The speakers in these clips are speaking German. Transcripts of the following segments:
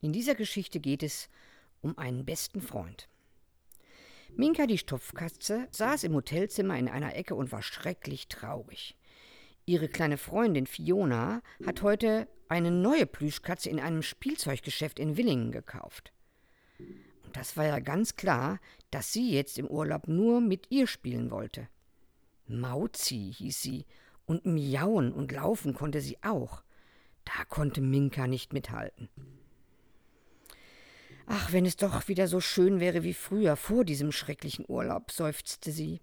In dieser Geschichte geht es um einen besten Freund. Minka, die Stopfkatze, saß im Hotelzimmer in einer Ecke und war schrecklich traurig. Ihre kleine Freundin Fiona hat heute eine neue Plüschkatze in einem Spielzeuggeschäft in Willingen gekauft. Und das war ja ganz klar, dass sie jetzt im Urlaub nur mit ihr spielen wollte. Mauzi hieß sie, und miauen und laufen konnte sie auch. Da konnte Minka nicht mithalten. Ach, wenn es doch wieder so schön wäre wie früher, vor diesem schrecklichen Urlaub, seufzte sie.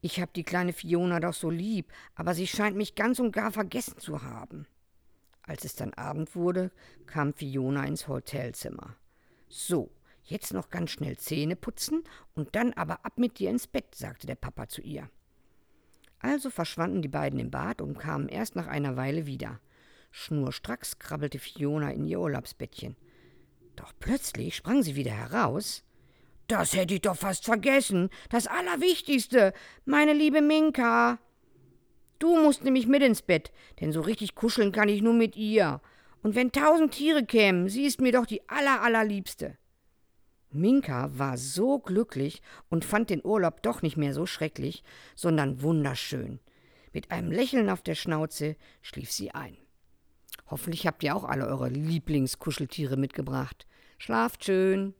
Ich hab die kleine Fiona doch so lieb, aber sie scheint mich ganz und gar vergessen zu haben. Als es dann Abend wurde, kam Fiona ins Hotelzimmer. So, jetzt noch ganz schnell Zähne putzen und dann aber ab mit dir ins Bett, sagte der Papa zu ihr. Also verschwanden die beiden im Bad und kamen erst nach einer Weile wieder. Schnurstracks krabbelte Fiona in ihr Urlaubsbettchen. Plötzlich sprang sie wieder heraus. Das hätte ich doch fast vergessen. Das Allerwichtigste, meine liebe Minka. Du musst nämlich mit ins Bett, denn so richtig kuscheln kann ich nur mit ihr. Und wenn tausend Tiere kämen, sie ist mir doch die aller, allerliebste. Minka war so glücklich und fand den Urlaub doch nicht mehr so schrecklich, sondern wunderschön. Mit einem Lächeln auf der Schnauze schlief sie ein. Hoffentlich habt ihr auch alle eure Lieblingskuscheltiere mitgebracht. Schlaft schön.